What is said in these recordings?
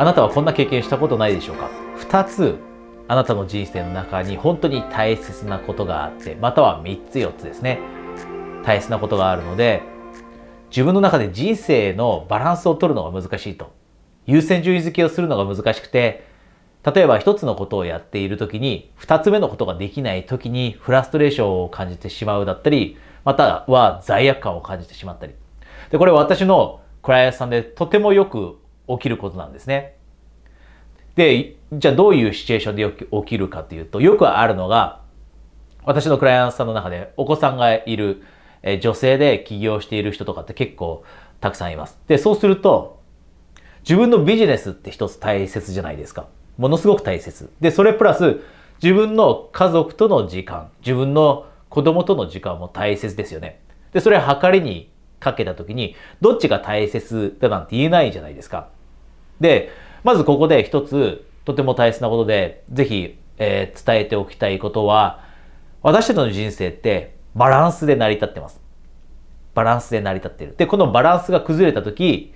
あなたはこんな経験したことないでしょうか？2つあなたの人生の中に本当に大切なことがあってまたは3つ4つですね。大切なことがあるので自分の中で人生のバランスを取るのが難しいと。優先順位付けをするのが難しくて例えば一つのことをやっている時に二つ目のことができない時にフラストレーションを感じてしまうだったりまたは罪悪感を感じてしまったり。でこれ私のクライアントさんでとてもよく起きることなんですねでじゃあどういうシチュエーションで起きるかというとよくあるのが私のクライアントさんの中でお子さんがいるえ女性で起業している人とかって結構たくさんいますでそうすると自分のビジネスって一つ大切じゃないですかものすごく大切。で、それプラス自分の家族との時間、自分の子供との時間も大切ですよね。で、それ測りにかけた時に、どっちが大切だなんて言えないじゃないですか。で、まずここで一つとても大切なことで、ぜひ、えー、伝えておきたいことは、私たちの人生ってバランスで成り立ってます。バランスで成り立ってる。で、このバランスが崩れた時、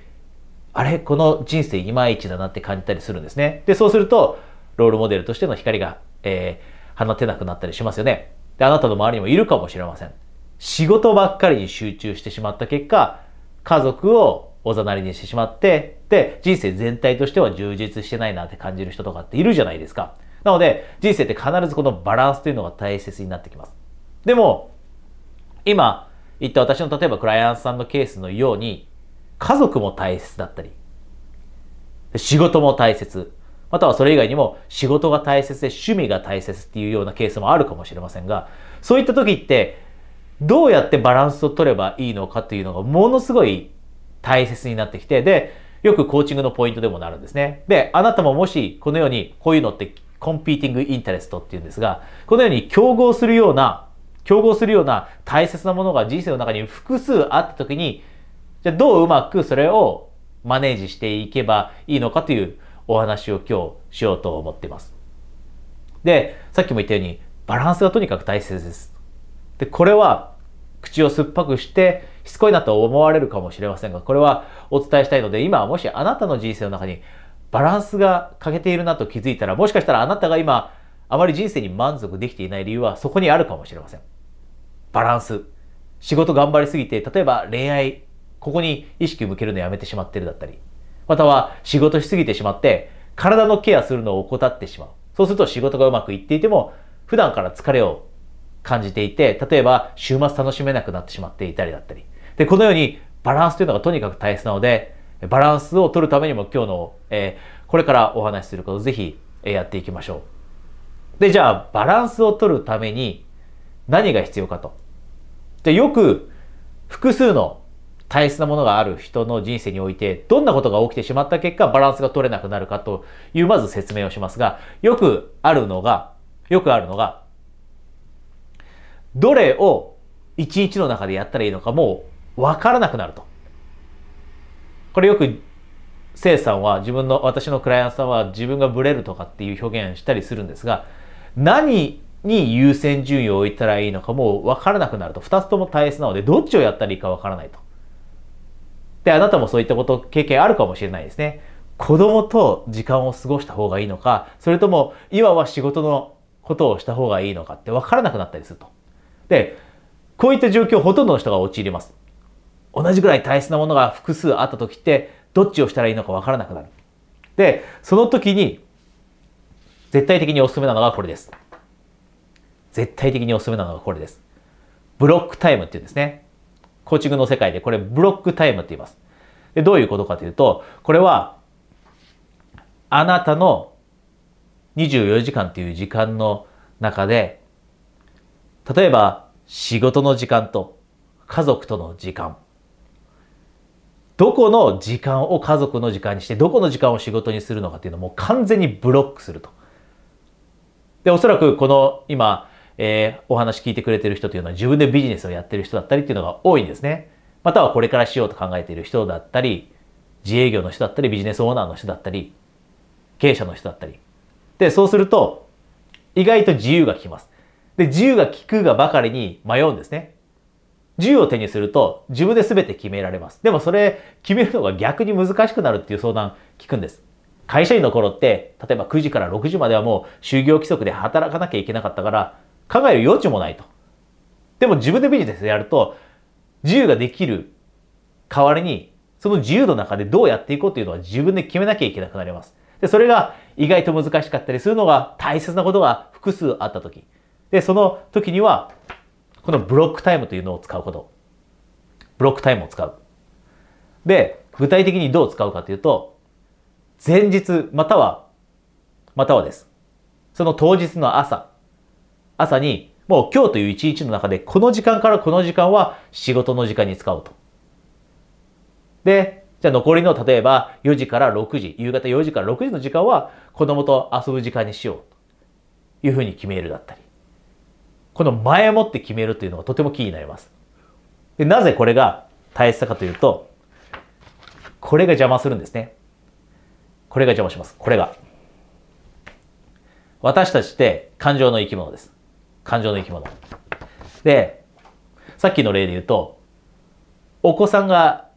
あれ？この人生いまいちだなって感じたりするんですね。で、そうすると、ロールモデルとしての光が、えー、放てなくなったりしますよね。で、あなたの周りにもいるかもしれません。仕事ばっかりに集中してしまった結果、家族をおざなりにしてしまって、で、人生全体としては充実してないなって感じる人とかっているじゃないですか。なので、人生って必ずこのバランスというのが大切になってきます。でも、今言った私の例えばクライアントさんのケースのように、家族も大切だったり、仕事も大切、またはそれ以外にも仕事が大切で趣味が大切っていうようなケースもあるかもしれませんが、そういった時ってどうやってバランスを取ればいいのかというのがものすごい大切になってきて、で、よくコーチングのポイントでもなるんですね。で、あなたももしこのようにこういうのってコンピーティングインタレストっていうんですが、このように競合するような、競合するような大切なものが人生の中に複数あった時に、じゃあどううまくそれをマネージしていけばいいのかというお話を今日しようと思っています。で、さっきも言ったようにバランスがとにかく大切です。で、これは口を酸っぱくしてしつこいなと思われるかもしれませんが、これはお伝えしたいので、今もしあなたの人生の中にバランスが欠けているなと気づいたら、もしかしたらあなたが今あまり人生に満足できていない理由はそこにあるかもしれません。バランス。仕事頑張りすぎて、例えば恋愛ここに意識向けるのやめてしまってるだったり、または仕事しすぎてしまって、体のケアするのを怠ってしまう。そうすると仕事がうまくいっていても、普段から疲れを感じていて、例えば週末楽しめなくなってしまっていたりだったり。で、このようにバランスというのがとにかく大切なので、バランスを取るためにも今日の、えー、これからお話しすることをぜひやっていきましょう。で、じゃあバランスを取るために何が必要かと。で、よく複数の大切なものがある人の人生において、どんなことが起きてしまった結果、バランスが取れなくなるかという、まず説明をしますが、よくあるのが、よくあるのが、どれを一日の中でやったらいいのかもう分からなくなると。これよく、せいさんは自分の、私のクライアントさんは自分がブレるとかっていう表現したりするんですが、何に優先順位を置いたらいいのかもう分からなくなると。二つとも大切なので、どっちをやったらいいか分からないと。で、あなたもそういったこと、経験あるかもしれないですね。子供と時間を過ごした方がいいのか、それとも今は仕事のことをした方がいいのかって分からなくなったりすると。で、こういった状況ほとんどの人が陥ります。同じぐらい大切なものが複数あった時って、どっちをしたらいいのか分からなくなる。で、その時に、絶対的におすすめなのがこれです。絶対的におすすめなのがこれです。ブロックタイムっていうんですね。コーチングの世界でこれブロックタイムって言います。で、どういうことかというと、これは、あなたの24時間っていう時間の中で、例えば仕事の時間と家族との時間、どこの時間を家族の時間にして、どこの時間を仕事にするのかっていうのをもう完全にブロックすると。で、おそらくこの今、えー、お話聞いてくれてる人というのは自分でビジネスをやってる人だったりっていうのが多いんですね。またはこれからしようと考えている人だったり、自営業の人だったり、ビジネスオーナーの人だったり、経営者の人だったり。で、そうすると、意外と自由が利きます。で、自由が利くがばかりに迷うんですね。自由を手にすると自分で全て決められます。でもそれ決めるのが逆に難しくなるっていう相談聞くんです。会社員の頃って例えば9時から6時まではもう就業規則で働かなきゃいけなかったから考える余地もないとでも自分でビジネスやると自由ができる代わりにその自由の中でどうやっていこうというのは自分で決めなきゃいけなくなりますでそれが意外と難しかったりするのが大切なことが複数あった時でその時にはこのブロックタイムというのを使うこと。ブロックタイムを使う。で具体的にどう使うかというと前日またはまたはです。その当日の朝。朝にもう今日という一日の中でこの時間からこの時間は仕事の時間に使おうと。で、じゃあ残りの例えば4時から6時、夕方4時から6時の時間は子供と遊ぶ時間にしよう。というふうに決めるだったり。この前もって決めるというのがとてもキーになります。でなぜこれが大切かというと、これが邪魔するんですね。これが邪魔します。これが。私たちって感情の生き物です。感情の生き物。で、さっきの例で言うと、お子さんが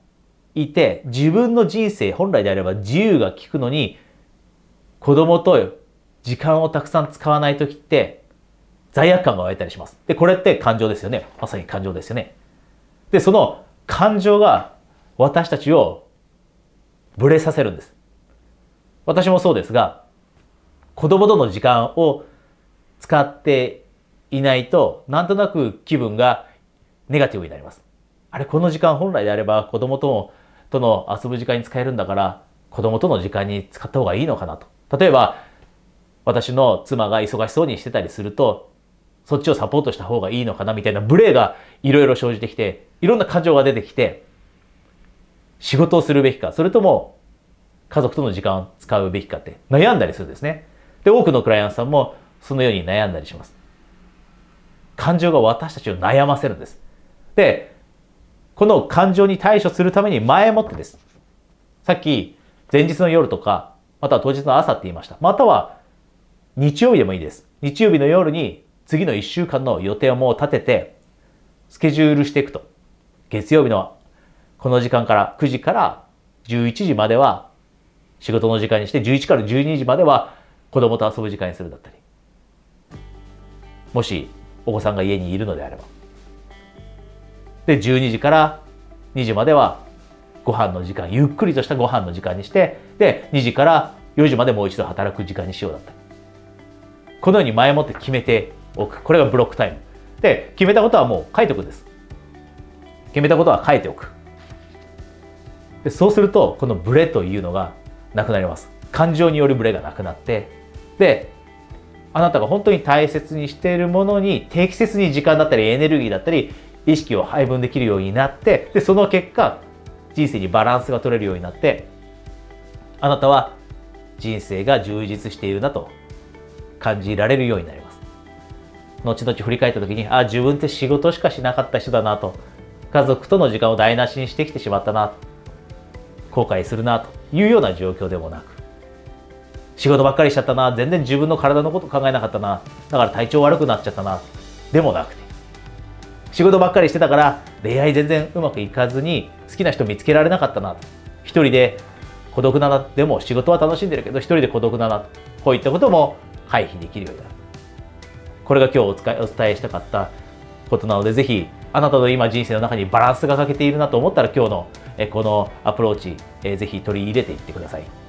いて、自分の人生、本来であれば自由が利くのに、子供と時間をたくさん使わない時って、罪悪感が湧いたりします。で、これって感情ですよね。まさに感情ですよね。で、その感情が私たちをブレさせるんです。私もそうですが、子供との時間を使っていないと、なんとなく気分がネガティブになります。あれ、この時間本来であれば子供とのとの遊ぶ時間に使えるんだから、子供との時間に使った方がいいのかなと。例えば、私の妻が忙しそうにしてたりすると、そっちをサポートした方がいいのかなみたいなブレがいろいろ生じてきて、いろんな感情が出てきて、仕事をするべきか、それとも家族との時間を使うべきかって悩んだりするんですね。で、多くのクライアントさんもそのように悩んだりします。感情が私たちを悩ませるんです。で、この感情に対処するために前もってです。さっき前日の夜とか、または当日の朝って言いました。または日曜日でもいいです。日曜日の夜に次の1週間の予定をもう立てて、スケジュールしていくと。月曜日のこの時間から9時から11時までは仕事の時間にして、11から12時までは子供と遊ぶ時間にするだったり。もしお子さんが家にいるのであれば。で、12時から2時まではご飯の時間、ゆっくりとしたご飯の時間にして、で、2時から4時までもう一度働く時間にしようだったり。このように前もって決めておく。これがブロックタイム。で、決めたことはもう書いておくんです。決めたことは書いておく。でそうすると、このブレというのがなくなります。感情によるブレがなくなって、で、あなたが本当に大切にしているものに適切に時間だったりエネルギーだったり意識を配分できるようになってでその結果人生にバランスが取れるようになってあなたは人生が充実しているなと感じられるようになります後々振り返った時にあ自分って仕事しかしなかった人だなと。家族との時間を台無しにしてきてしまったな。後悔するなというような状況でもなく。仕事ばっかりしちゃったな。全然自分の体のこと考えなかったな。だから体調悪くなっちゃったな。でもなくて。仕事ばっかりしてたから恋愛全然うまくいかずに好きな人見つけられなかったな。一人で孤独だなでも仕事は楽しんでるけど一人で孤独だな。こういったことも回避できるようになるこれが今日お伝えしたかったことなのでぜひあなたの今人生の中にバランスが欠けているなと思ったら今日のこのアプローチぜひ取り入れていってください。